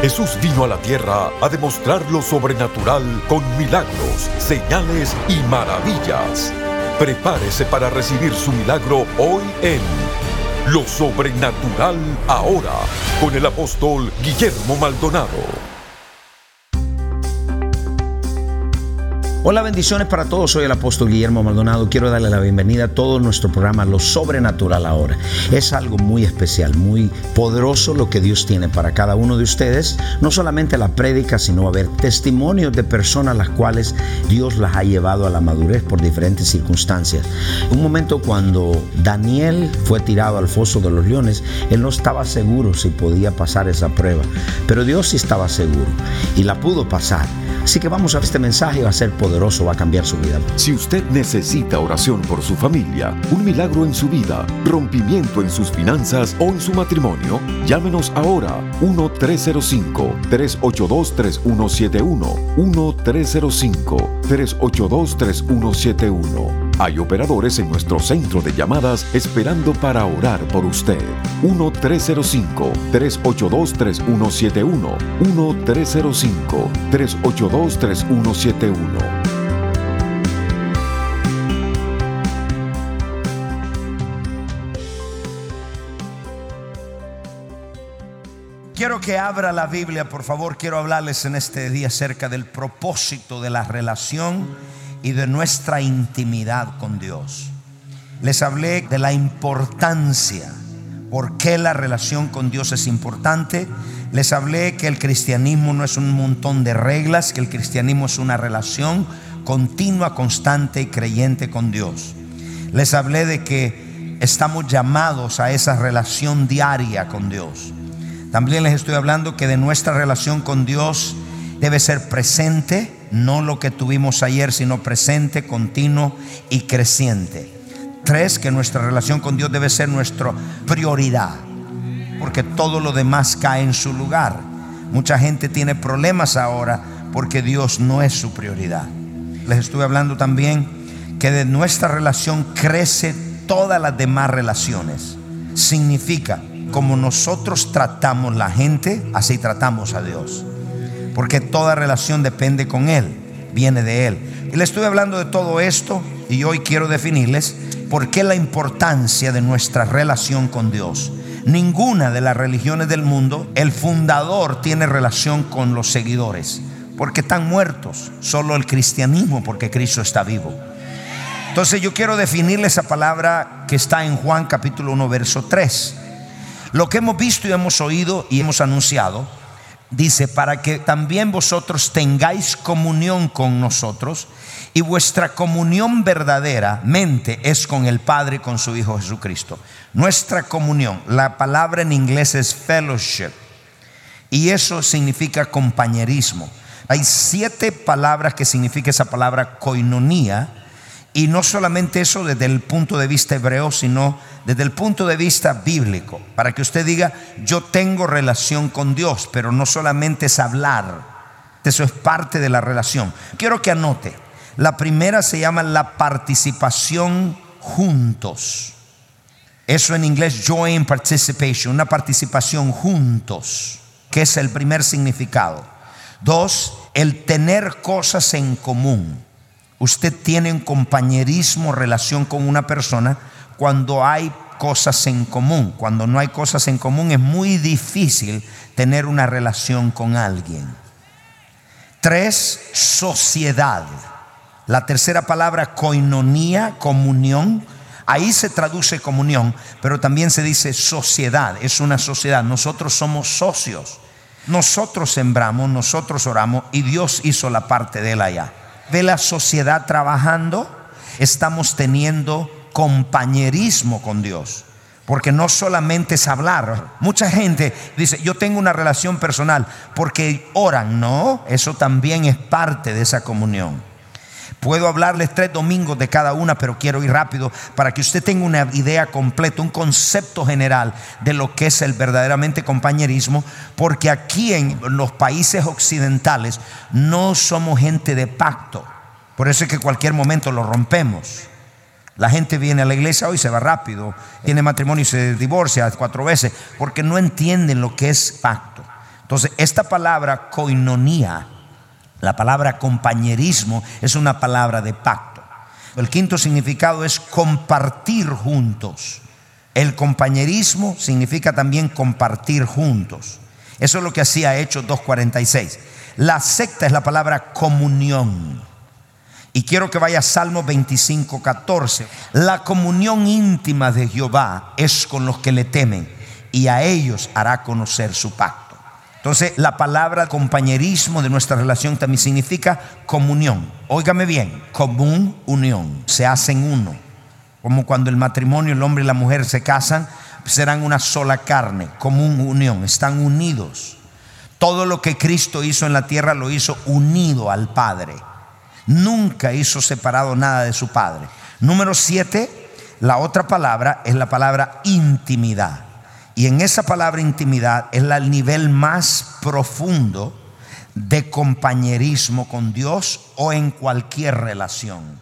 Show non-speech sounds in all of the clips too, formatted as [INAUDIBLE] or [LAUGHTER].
Jesús vino a la tierra a demostrar lo sobrenatural con milagros, señales y maravillas. Prepárese para recibir su milagro hoy en Lo Sobrenatural Ahora con el apóstol Guillermo Maldonado. Hola, bendiciones para todos. Soy el apóstol Guillermo Maldonado. Quiero darle la bienvenida a todo nuestro programa Lo Sobrenatural ahora. Es algo muy especial, muy poderoso lo que Dios tiene para cada uno de ustedes. No solamente la prédica, sino a ver testimonios de personas las cuales Dios las ha llevado a la madurez por diferentes circunstancias. Un momento cuando Daniel fue tirado al foso de los leones, él no estaba seguro si podía pasar esa prueba, pero Dios sí estaba seguro y la pudo pasar. Así que vamos a este mensaje, va a ser poderoso, va a cambiar su vida. Si usted necesita oración por su familia, un milagro en su vida, rompimiento en sus finanzas o en su matrimonio, llámenos ahora 1-305-382-3171. 1-305-382-3171. Hay operadores en nuestro centro de llamadas esperando para orar por usted. 1-305-382-3171. 1-305-382-3171. Quiero que abra la Biblia, por favor. Quiero hablarles en este día acerca del propósito de la relación y de nuestra intimidad con Dios. Les hablé de la importancia, por qué la relación con Dios es importante. Les hablé que el cristianismo no es un montón de reglas, que el cristianismo es una relación continua, constante y creyente con Dios. Les hablé de que estamos llamados a esa relación diaria con Dios. También les estoy hablando que de nuestra relación con Dios debe ser presente, no lo que tuvimos ayer, sino presente, continuo y creciente. Tres, que nuestra relación con Dios debe ser nuestra prioridad, porque todo lo demás cae en su lugar. Mucha gente tiene problemas ahora porque Dios no es su prioridad. Les estuve hablando también que de nuestra relación crece todas las demás relaciones. Significa, como nosotros tratamos la gente, así tratamos a Dios porque toda relación depende con Él, viene de Él. Y le estoy hablando de todo esto y hoy quiero definirles por qué la importancia de nuestra relación con Dios. Ninguna de las religiones del mundo, el fundador tiene relación con los seguidores, porque están muertos. Solo el cristianismo, porque Cristo está vivo. Entonces yo quiero definirle esa palabra que está en Juan capítulo 1, verso 3. Lo que hemos visto y hemos oído y hemos anunciado dice, para que también vosotros tengáis comunión con nosotros y vuestra comunión verdaderamente es con el Padre y con su Hijo Jesucristo. Nuestra comunión, la palabra en inglés es fellowship y eso significa compañerismo. Hay siete palabras que significa esa palabra koinonía y no solamente eso desde el punto de vista hebreo, sino desde el punto de vista bíblico. Para que usted diga, yo tengo relación con Dios, pero no solamente es hablar. Eso es parte de la relación. Quiero que anote. La primera se llama la participación juntos. Eso en inglés, join participation, una participación juntos, que es el primer significado. Dos, el tener cosas en común. Usted tiene un compañerismo, relación con una persona cuando hay cosas en común. Cuando no hay cosas en común es muy difícil tener una relación con alguien. Tres, sociedad. La tercera palabra, coinonía, comunión. Ahí se traduce comunión, pero también se dice sociedad. Es una sociedad. Nosotros somos socios. Nosotros sembramos, nosotros oramos y Dios hizo la parte de él allá ve la sociedad trabajando, estamos teniendo compañerismo con Dios. Porque no solamente es hablar. Mucha gente dice, yo tengo una relación personal porque oran. No, eso también es parte de esa comunión. Puedo hablarles tres domingos de cada una, pero quiero ir rápido para que usted tenga una idea completa, un concepto general de lo que es el verdaderamente compañerismo, porque aquí en los países occidentales no somos gente de pacto. Por eso es que cualquier momento lo rompemos. La gente viene a la iglesia hoy se va rápido, tiene matrimonio y se divorcia cuatro veces, porque no entienden lo que es pacto. Entonces, esta palabra koinonía, la palabra compañerismo, es una palabra de pacto. El quinto significado es compartir juntos. El compañerismo significa también compartir juntos. Eso es lo que hacía Hechos 2.46. La secta es la palabra comunión. Y quiero que vaya a Salmo 25.14. La comunión íntima de Jehová es con los que le temen y a ellos hará conocer su pacto. Entonces, la palabra compañerismo de nuestra relación también significa comunión. Óigame bien, común unión, se hacen uno. Como cuando el matrimonio, el hombre y la mujer se casan, serán una sola carne, común unión, están unidos. Todo lo que Cristo hizo en la tierra lo hizo unido al Padre. Nunca hizo separado nada de su Padre. Número siete, la otra palabra es la palabra intimidad. Y en esa palabra intimidad es el nivel más profundo de compañerismo con Dios o en cualquier relación.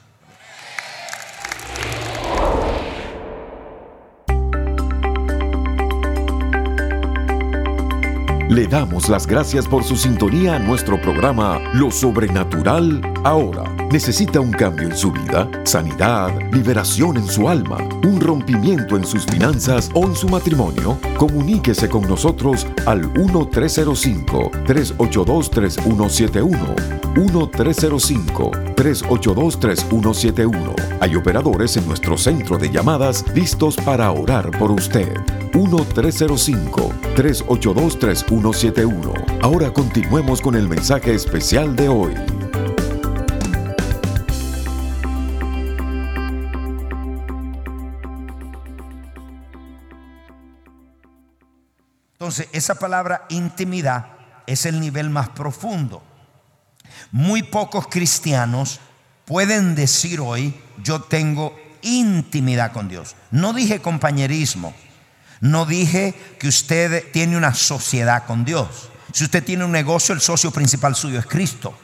Le damos las gracias por su sintonía a nuestro programa Lo Sobrenatural Ahora. ¿Necesita un cambio en su vida? ¿Sanidad? ¿Liberación en su alma? ¿Un rompimiento en sus finanzas o en su matrimonio? Comuníquese con nosotros al 1-305-382-3171. 1-305-382-3171. Hay operadores en nuestro centro de llamadas listos para orar por usted. 1-305-382-3171. Ahora continuemos con el mensaje especial de hoy. Entonces, esa palabra intimidad es el nivel más profundo. Muy pocos cristianos pueden decir hoy, yo tengo intimidad con Dios. No dije compañerismo, no dije que usted tiene una sociedad con Dios. Si usted tiene un negocio, el socio principal suyo es Cristo.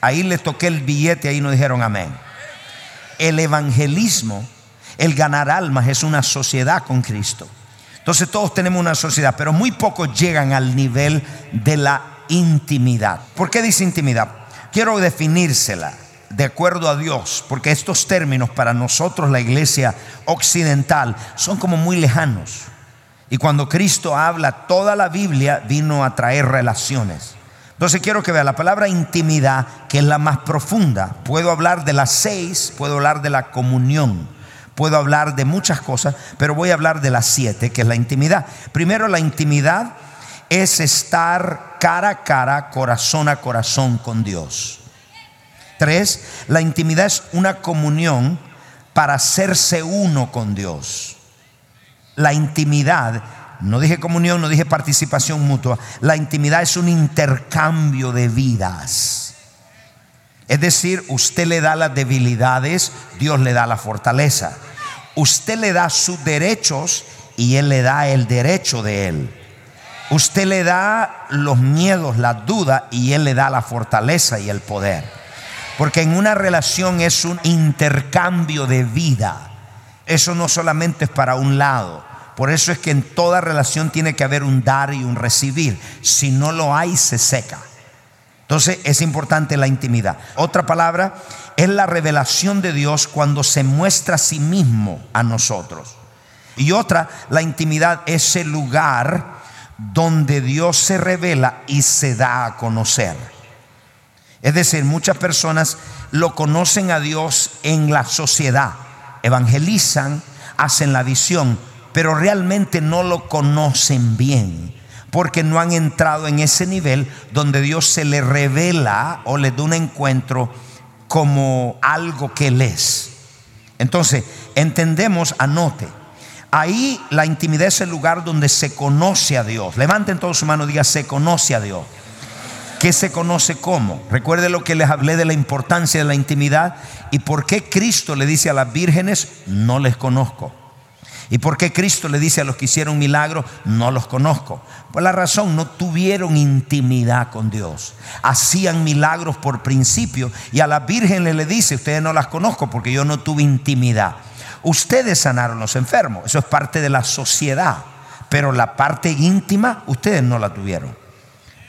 Ahí le toqué el billete, ahí no dijeron amén. El evangelismo, el ganar almas, es una sociedad con Cristo. Entonces todos tenemos una sociedad, pero muy pocos llegan al nivel de la intimidad. ¿Por qué dice intimidad? Quiero definírsela de acuerdo a Dios, porque estos términos para nosotros, la iglesia occidental, son como muy lejanos. Y cuando Cristo habla, toda la Biblia vino a traer relaciones. Entonces quiero que vea la palabra intimidad, que es la más profunda. Puedo hablar de las seis, puedo hablar de la comunión, puedo hablar de muchas cosas, pero voy a hablar de las siete, que es la intimidad. Primero, la intimidad es estar cara a cara, corazón a corazón con Dios. La intimidad es una comunión para hacerse uno con Dios. La intimidad, no dije comunión, no dije participación mutua, la intimidad es un intercambio de vidas. Es decir, usted le da las debilidades, Dios le da la fortaleza. Usted le da sus derechos y Él le da el derecho de Él. Usted le da los miedos, las dudas y Él le da la fortaleza y el poder. Porque en una relación es un intercambio de vida. Eso no solamente es para un lado. Por eso es que en toda relación tiene que haber un dar y un recibir. Si no lo hay, se seca. Entonces es importante la intimidad. Otra palabra es la revelación de Dios cuando se muestra a sí mismo a nosotros. Y otra, la intimidad es el lugar donde Dios se revela y se da a conocer. Es decir, muchas personas lo conocen a Dios en la sociedad, evangelizan, hacen la visión, pero realmente no lo conocen bien, porque no han entrado en ese nivel donde Dios se le revela o le da un encuentro como algo que Él es. Entonces, entendemos, anote, ahí la intimidad es el lugar donde se conoce a Dios. Levanten todos su mano y diga, se conoce a Dios. ¿Qué se conoce como? Recuerde lo que les hablé de la importancia de la intimidad y por qué Cristo le dice a las vírgenes, no les conozco. ¿Y por qué Cristo le dice a los que hicieron milagros, no los conozco? Por la razón, no tuvieron intimidad con Dios. Hacían milagros por principio y a las vírgenes le dice, ustedes no las conozco porque yo no tuve intimidad. Ustedes sanaron los enfermos, eso es parte de la sociedad pero la parte íntima ustedes no la tuvieron.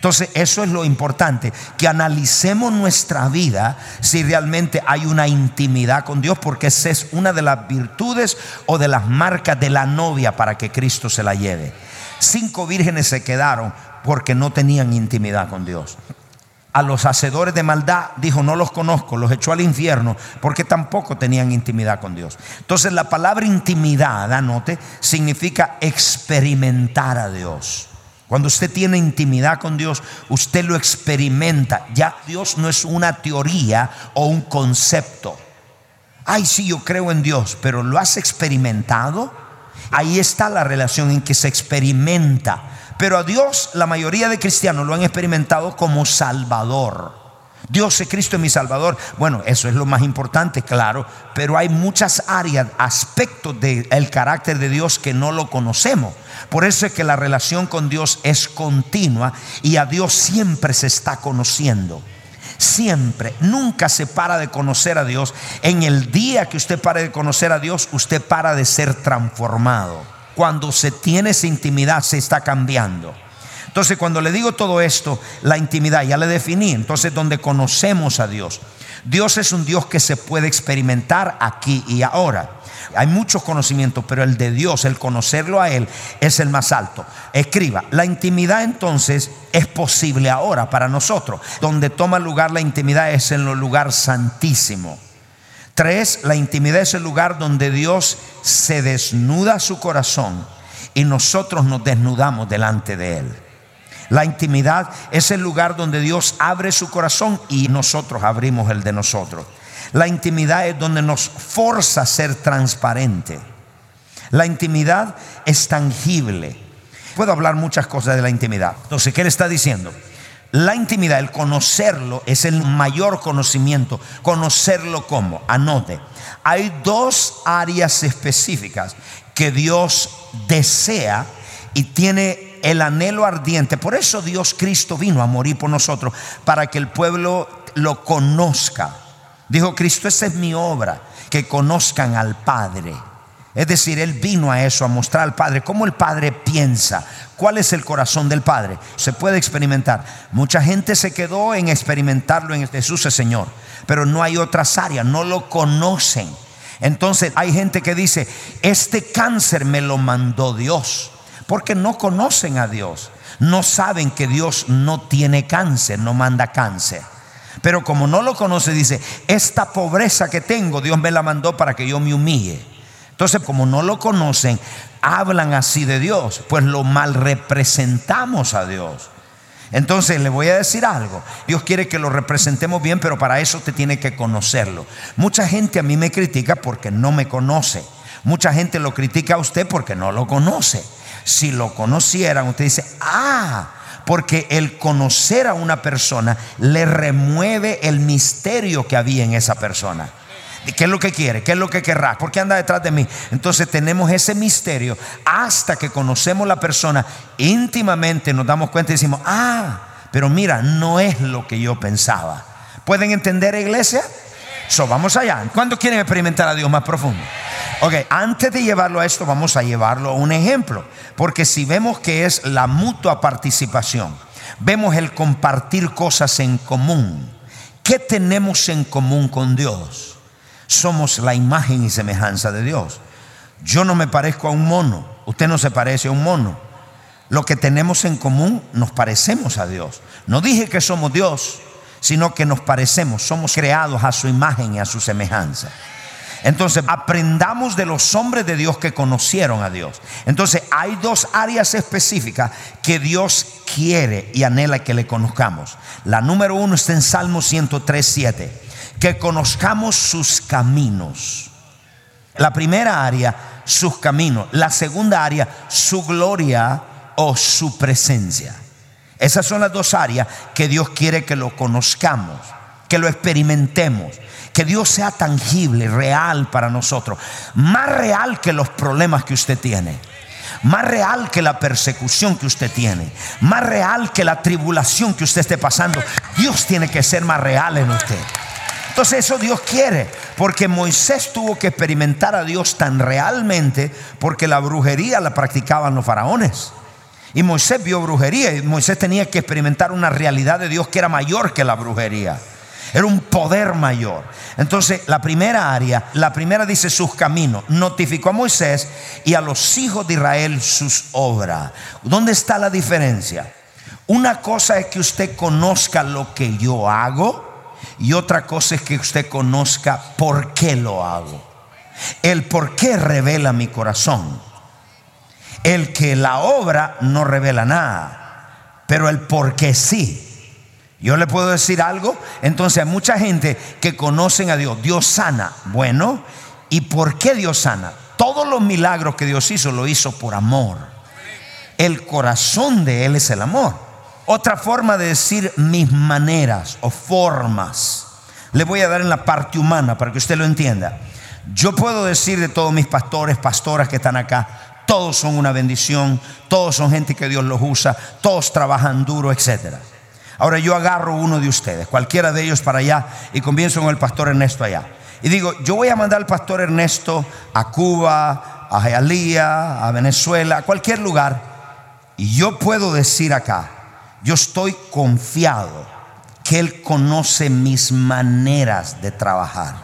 Entonces, eso es lo importante, que analicemos nuestra vida si realmente hay una intimidad con Dios, porque esa es una de las virtudes o de las marcas de la novia para que Cristo se la lleve. Cinco vírgenes se quedaron porque no tenían intimidad con Dios. A los hacedores de maldad dijo, no los conozco, los echó al infierno porque tampoco tenían intimidad con Dios. Entonces la palabra intimidad, anote, significa experimentar a Dios. Cuando usted tiene intimidad con Dios, usted lo experimenta. Ya Dios no es una teoría o un concepto. Ay, sí, yo creo en Dios, pero ¿lo has experimentado? Ahí está la relación en que se experimenta. Pero a Dios la mayoría de cristianos lo han experimentado como Salvador. Dios es Cristo es mi Salvador. Bueno, eso es lo más importante, claro, pero hay muchas áreas, aspectos del carácter de Dios que no lo conocemos. Por eso es que la relación con Dios es continua y a Dios siempre se está conociendo. Siempre, nunca se para de conocer a Dios. En el día que usted pare de conocer a Dios, usted para de ser transformado. Cuando se tiene esa intimidad, se está cambiando. Entonces, cuando le digo todo esto, la intimidad, ya le definí, entonces donde conocemos a Dios. Dios es un Dios que se puede experimentar aquí y ahora. Hay muchos conocimientos, pero el de Dios, el conocerlo a Él, es el más alto. Escriba, la intimidad entonces es posible ahora para nosotros. Donde toma lugar la intimidad es en el lugar santísimo. Tres, la intimidad es el lugar donde Dios se desnuda su corazón y nosotros nos desnudamos delante de Él. La intimidad es el lugar donde Dios abre su corazón y nosotros abrimos el de nosotros. La intimidad es donde nos forza a ser transparente. La intimidad es tangible. Puedo hablar muchas cosas de la intimidad. Entonces, ¿qué le está diciendo? La intimidad, el conocerlo, es el mayor conocimiento. Conocerlo como, anote. Hay dos áreas específicas que Dios desea y tiene el anhelo ardiente. Por eso Dios Cristo vino a morir por nosotros, para que el pueblo lo conozca. Dijo Cristo, esa es mi obra, que conozcan al Padre. Es decir, Él vino a eso, a mostrar al Padre cómo el Padre piensa, cuál es el corazón del Padre. Se puede experimentar. Mucha gente se quedó en experimentarlo en Jesús el Señor, pero no hay otras áreas, no lo conocen. Entonces hay gente que dice, este cáncer me lo mandó Dios porque no conocen a Dios. No saben que Dios no tiene cáncer, no manda cáncer. Pero como no lo conoce, dice, esta pobreza que tengo, Dios me la mandó para que yo me humille. Entonces, como no lo conocen, hablan así de Dios, pues lo mal representamos a Dios. Entonces le voy a decir algo. Dios quiere que lo representemos bien, pero para eso usted tiene que conocerlo. Mucha gente a mí me critica porque no me conoce. Mucha gente lo critica a usted porque no lo conoce. Si lo conocieran, usted dice, ah, porque el conocer a una persona le remueve el misterio que había en esa persona. ¿Qué es lo que quiere? ¿Qué es lo que querrá? ¿Por qué anda detrás de mí? Entonces tenemos ese misterio hasta que conocemos la persona íntimamente, nos damos cuenta y decimos, ah, pero mira, no es lo que yo pensaba. ¿Pueden entender, iglesia? So, vamos allá. ¿Cuándo quieren experimentar a Dios más profundo? Ok, antes de llevarlo a esto, vamos a llevarlo a un ejemplo. Porque si vemos que es la mutua participación, vemos el compartir cosas en común. ¿Qué tenemos en común con Dios? Somos la imagen y semejanza de Dios. Yo no me parezco a un mono, usted no se parece a un mono. Lo que tenemos en común, nos parecemos a Dios. No dije que somos Dios, sino que nos parecemos, somos creados a su imagen y a su semejanza. Entonces, aprendamos de los hombres de Dios que conocieron a Dios. Entonces, hay dos áreas específicas que Dios quiere y anhela que le conozcamos. La número uno está en Salmo 103, 7. Que conozcamos sus caminos. La primera área, sus caminos. La segunda área, su gloria o su presencia. Esas son las dos áreas que Dios quiere que lo conozcamos, que lo experimentemos que Dios sea tangible, real para nosotros, más real que los problemas que usted tiene. Más real que la persecución que usted tiene. Más real que la tribulación que usted esté pasando. Dios tiene que ser más real en usted. Entonces eso Dios quiere, porque Moisés tuvo que experimentar a Dios tan realmente porque la brujería la practicaban los faraones. Y Moisés vio brujería y Moisés tenía que experimentar una realidad de Dios que era mayor que la brujería. Era un poder mayor. Entonces, la primera área, la primera dice sus caminos. Notificó a Moisés y a los hijos de Israel sus obras. ¿Dónde está la diferencia? Una cosa es que usted conozca lo que yo hago y otra cosa es que usted conozca por qué lo hago. El por qué revela mi corazón. El que la obra no revela nada, pero el por qué sí. Yo le puedo decir algo, entonces hay mucha gente que conocen a Dios. Dios sana. Bueno, ¿y por qué Dios sana? Todos los milagros que Dios hizo lo hizo por amor. El corazón de Él es el amor. Otra forma de decir mis maneras o formas. Le voy a dar en la parte humana para que usted lo entienda. Yo puedo decir de todos mis pastores, pastoras que están acá, todos son una bendición, todos son gente que Dios los usa, todos trabajan duro, etcétera. Ahora yo agarro uno de ustedes, cualquiera de ellos para allá, y comienzo con el pastor Ernesto allá. Y digo, yo voy a mandar al pastor Ernesto a Cuba, a Jalía, a Venezuela, a cualquier lugar. Y yo puedo decir acá, yo estoy confiado que Él conoce mis maneras de trabajar.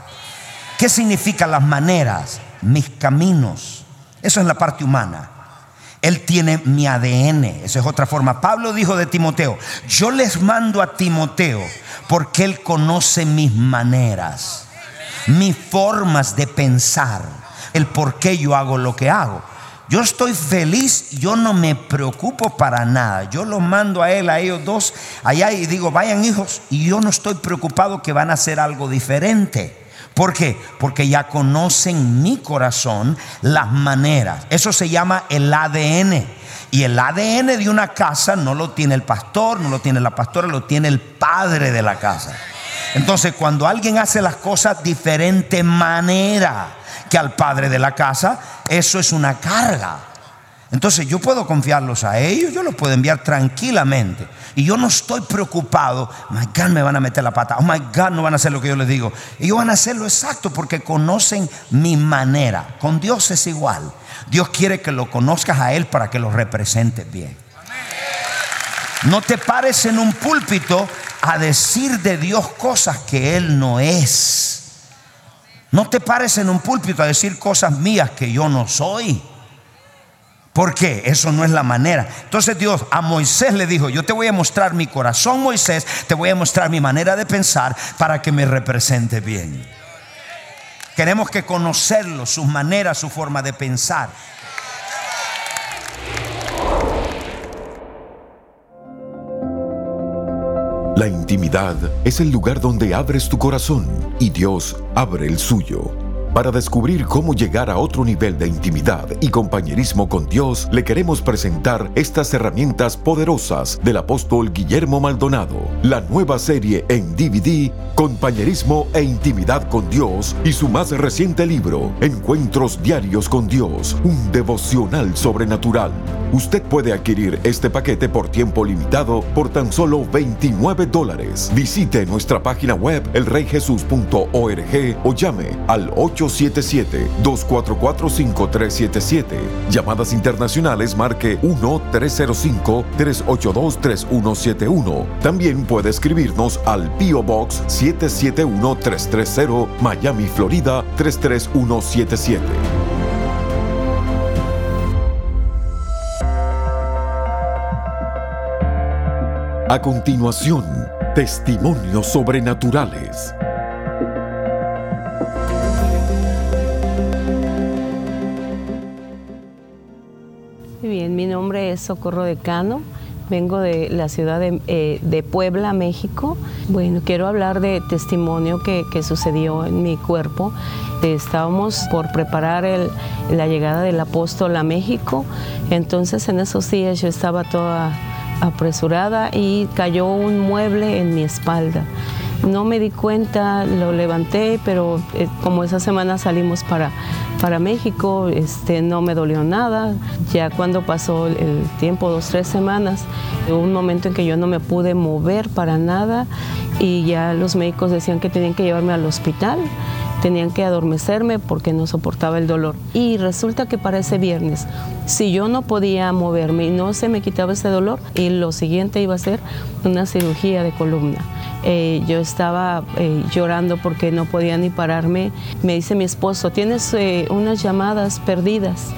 ¿Qué significan las maneras? Mis caminos. Eso es la parte humana. Él tiene mi ADN. Esa es otra forma. Pablo dijo de Timoteo, yo les mando a Timoteo porque él conoce mis maneras, mis formas de pensar, el por qué yo hago lo que hago. Yo estoy feliz, yo no me preocupo para nada. Yo los mando a él, a ellos dos, allá y digo, vayan hijos, y yo no estoy preocupado que van a hacer algo diferente. ¿Por qué? Porque ya conocen mi corazón las maneras. Eso se llama el ADN. Y el ADN de una casa no lo tiene el pastor, no lo tiene la pastora, lo tiene el padre de la casa. Entonces, cuando alguien hace las cosas diferente manera que al padre de la casa, eso es una carga. Entonces yo puedo confiarlos a ellos, yo los puedo enviar tranquilamente. Y yo no estoy preocupado, my God, me van a meter la pata, oh my God, no van a hacer lo que yo les digo. Ellos van a hacer lo exacto porque conocen mi manera. Con Dios es igual. Dios quiere que lo conozcas a Él para que lo representes bien. No te pares en un púlpito a decir de Dios cosas que Él no es. No te pares en un púlpito a decir cosas mías que yo no soy. ¿Por qué? Eso no es la manera. Entonces Dios a Moisés le dijo, yo te voy a mostrar mi corazón, Moisés, te voy a mostrar mi manera de pensar para que me represente bien. Queremos que conocerlo, sus maneras, su forma de pensar. La intimidad es el lugar donde abres tu corazón y Dios abre el suyo. Para descubrir cómo llegar a otro nivel de intimidad y compañerismo con Dios, le queremos presentar estas herramientas poderosas del apóstol Guillermo Maldonado. La nueva serie en DVD, Compañerismo e Intimidad con Dios, y su más reciente libro, Encuentros Diarios con Dios, un devocional sobrenatural. Usted puede adquirir este paquete por tiempo limitado por tan solo 29 dólares. Visite nuestra página web elreyjesus.org o llame al 8 877-244-5377. Llamadas internacionales marque 1-305-382-3171. También puede escribirnos al P.O. Box 771-330 Miami, Florida 33177. A continuación, testimonios sobrenaturales. Socorro Decano. Vengo de la ciudad eh, de, Puebla, México. Bueno, quiero hablar de testimonio que, sucedió en mi cuerpo. Estábamos por preparar la llegada del apóstol a México. Entonces en esos días yo estaba toda apresurada y cayó un mueble en mi espalda. No me di cuenta, lo levanté, pero eh, como esa semana salimos para, para México, este, no me dolió nada. Ya cuando pasó el tiempo, dos, tres semanas, hubo un momento en que yo no me pude mover para nada y ya los médicos decían que tenían que llevarme al hospital tenían que adormecerme porque no soportaba el dolor. Y resulta que para ese viernes, si yo no podía moverme y no se me quitaba ese dolor, y lo siguiente iba a ser una cirugía de columna. Eh, yo estaba eh, llorando porque no podía ni pararme. Me dice mi esposo, tienes eh, unas llamadas perdidas.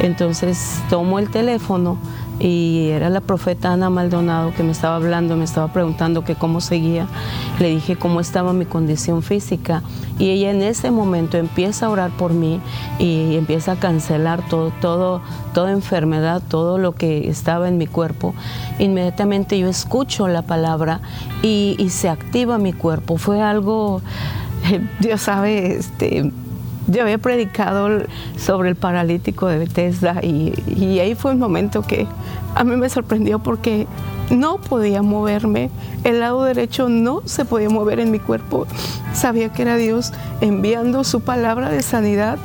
Entonces tomo el teléfono y era la profeta Ana Maldonado que me estaba hablando, me estaba preguntando que cómo seguía. Le dije cómo estaba mi condición física y ella en ese momento empieza a orar por mí y empieza a cancelar todo, todo, toda enfermedad, todo lo que estaba en mi cuerpo. Inmediatamente yo escucho la palabra y, y se activa mi cuerpo. Fue algo, [LAUGHS] Dios sabe, este, yo había predicado sobre el paralítico de Bethesda y, y ahí fue un momento que a mí me sorprendió porque no podía moverme, el lado derecho no se podía mover en mi cuerpo. Sabía que era Dios enviando su palabra de sanidad.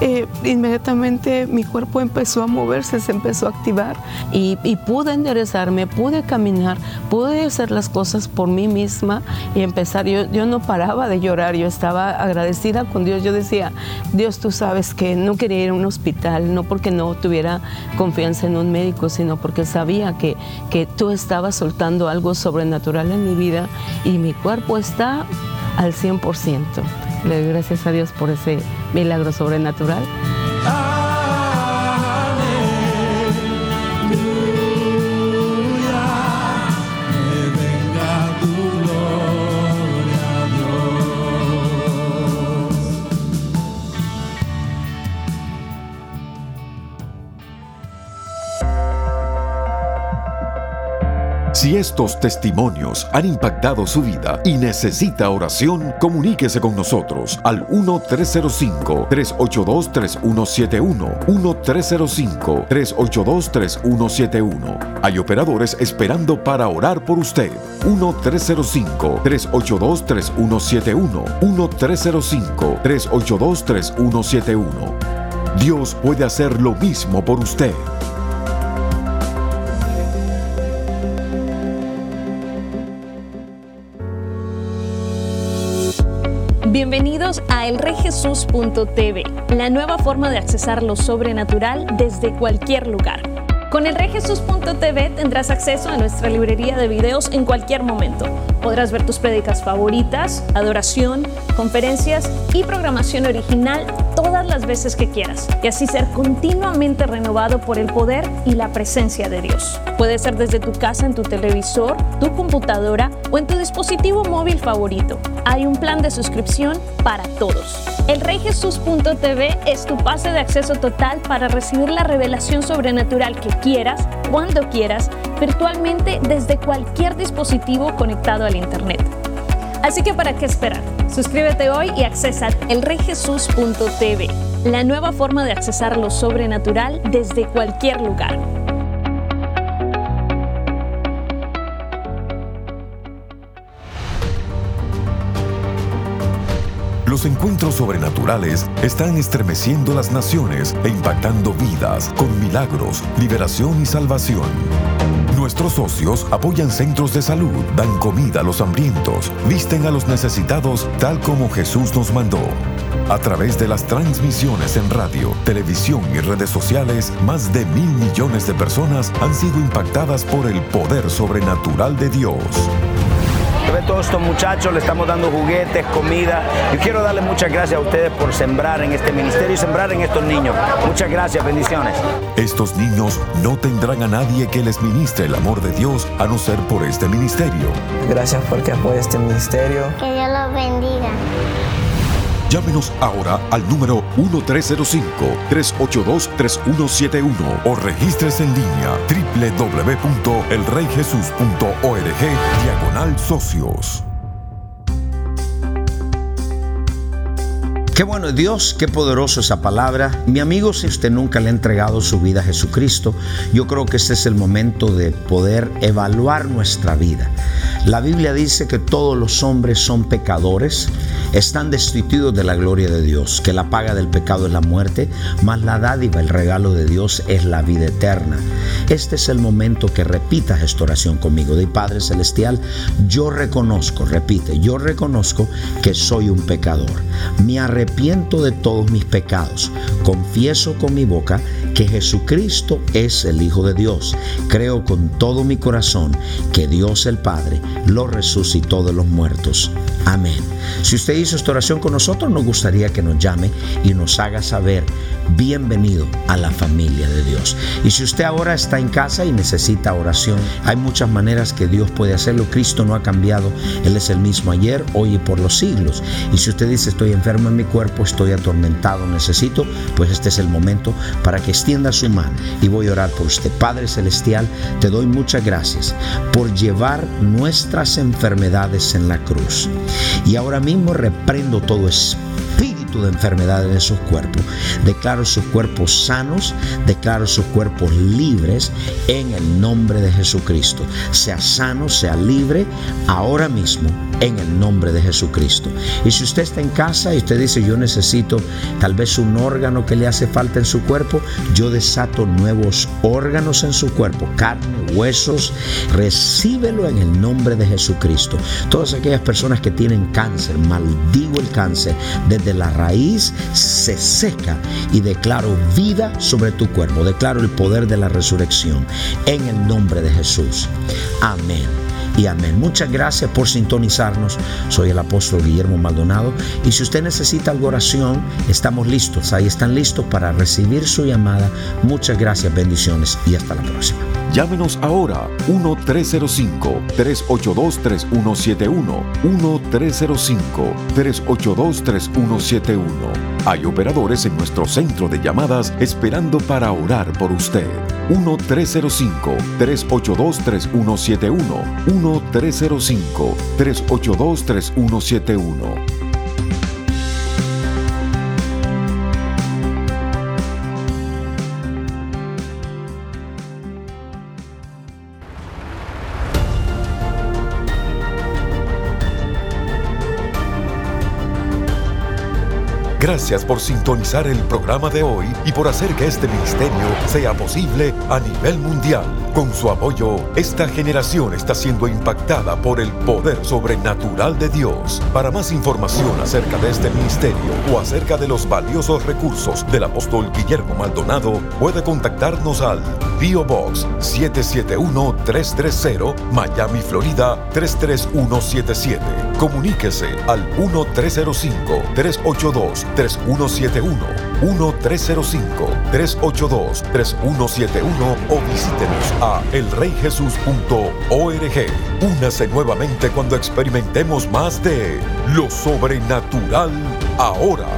Eh, inmediatamente mi cuerpo empezó a moverse, se empezó a activar y, pude enderezarme, pude caminar, pude hacer las cosas por mí misma y empezar. Yo, yo no paraba de llorar, yo estaba agradecida con Dios. Yo decía, Dios, tú sabes que no quería ir a un hospital, no porque no tuviera confianza en un médico, sino porque sabía que, que tú estaba soltando algo sobrenatural en mi vida y mi cuerpo está al 100%. Le doy gracias a Dios por ese milagro sobrenatural. Si estos testimonios han impactado su vida y necesita oración, comuníquese con nosotros al 1-305-382-3171. 1-305-382-3171. Hay operadores esperando para orar por usted. 1-305-382-3171. 1-305-382-3171. Dios puede hacer lo mismo por usted. A elreyjesus.tv, la nueva forma de accesar lo sobrenatural desde cualquier lugar. Con elreyjesus.tv tendrás acceso a nuestra librería de videos en cualquier momento. Podrás ver tus prédicas favoritas, adoración, conferencias y programación original todas las veces que quieras y así ser continuamente renovado por el poder y la presencia de Dios. Puede ser desde tu casa en tu televisor, tu computadora o en tu dispositivo móvil favorito. Hay un plan de suscripción para todos. El reyjesus.tv es tu pase de acceso total para recibir la revelación sobrenatural que quieras, cuando quieras, virtualmente desde cualquier dispositivo conectado al Internet. Así que ¿para qué esperar? Suscríbete hoy y accesa elreyjesus.tv, la nueva forma de accesar lo sobrenatural desde cualquier lugar. Los encuentros sobrenaturales están estremeciendo las naciones e impactando vidas con milagros, liberación y salvación. Nuestros socios apoyan centros de salud, dan comida a los hambrientos, visten a los necesitados tal como Jesús nos mandó. A través de las transmisiones en radio, televisión y redes sociales, más de mil millones de personas han sido impactadas por el poder sobrenatural de Dios. Ve todos estos muchachos, le estamos dando juguetes, comida. Yo quiero darle muchas gracias a ustedes por sembrar en este ministerio y sembrar en estos niños. Muchas gracias, bendiciones. Estos niños no tendrán a nadie que les ministre el amor de Dios a no ser por este ministerio. Gracias porque apoya este ministerio. Que Dios los bendiga. Llámenos ahora al número 1305-382-3171 o regístrese en línea www.elreyjesus.org diagonal socios. Qué bueno Dios, qué poderoso esa palabra. Mi amigo, si usted nunca le ha entregado su vida a Jesucristo, yo creo que este es el momento de poder evaluar nuestra vida. La Biblia dice que todos los hombres son pecadores, están destituidos de la gloria de Dios, que la paga del pecado es la muerte, mas la dádiva, el regalo de Dios es la vida eterna. Este es el momento que repitas esta oración conmigo. De Padre Celestial, yo reconozco, repite, yo reconozco que soy un pecador. Me arrepiento de todos mis pecados. Confieso con mi boca que Jesucristo es el Hijo de Dios. Creo con todo mi corazón que Dios el Padre lo resucitó de los muertos. Amén. Si usted hizo esta oración con nosotros, nos gustaría que nos llame y nos haga saber, bienvenido a la familia de Dios. Y si usted ahora está en casa y necesita oración, hay muchas maneras que Dios puede hacerlo. Cristo no ha cambiado, Él es el mismo ayer, hoy y por los siglos. Y si usted dice, estoy enfermo en mi cuerpo, estoy atormentado, necesito, pues este es el momento para que extienda su mano y voy a orar por usted. Padre Celestial, te doy muchas gracias por llevar nuestras enfermedades en la cruz. Y ahora mismo reprendo todo espíritu de enfermedad en esos cuerpos. Declaro sus cuerpos sanos, declaro sus cuerpos libres en el nombre de Jesucristo. Sea sano, sea libre ahora mismo en el nombre de Jesucristo. Y si usted está en casa y usted dice, yo necesito tal vez un órgano que le hace falta en su cuerpo, yo desato nuevos órganos en su cuerpo, carne, huesos, recíbelo en el nombre de Jesucristo. Todas aquellas personas que tienen cáncer, maldigo el cáncer, desde la raíz se seca y declaro vida sobre tu cuerpo, declaro el poder de la resurrección en el nombre de Jesús. Amén y amén. Muchas gracias por sintonizarnos. Soy el apóstol Guillermo Maldonado y si usted necesita algo oración, estamos listos. Ahí están listos para recibir su llamada. Muchas gracias, bendiciones y hasta la próxima. Llámenos ahora 1-305-382-3171. 1-305-382-3171. Hay operadores en nuestro centro de llamadas esperando para orar por usted. 1-305-382-3171. 1-305-382-3171. Gracias por sintonizar el programa de hoy y por hacer que este ministerio sea posible a nivel mundial. Con su apoyo, esta generación está siendo impactada por el poder sobrenatural de Dios. Para más información acerca de este ministerio o acerca de los valiosos recursos del apóstol Guillermo Maldonado, puede contactarnos al Bio Box 771-330 Miami, Florida 33177. Comuníquese al 1305-382-3171 1-305-382-3171 o visítenos a elreyjesus.org. Únase nuevamente cuando experimentemos más de lo sobrenatural ahora.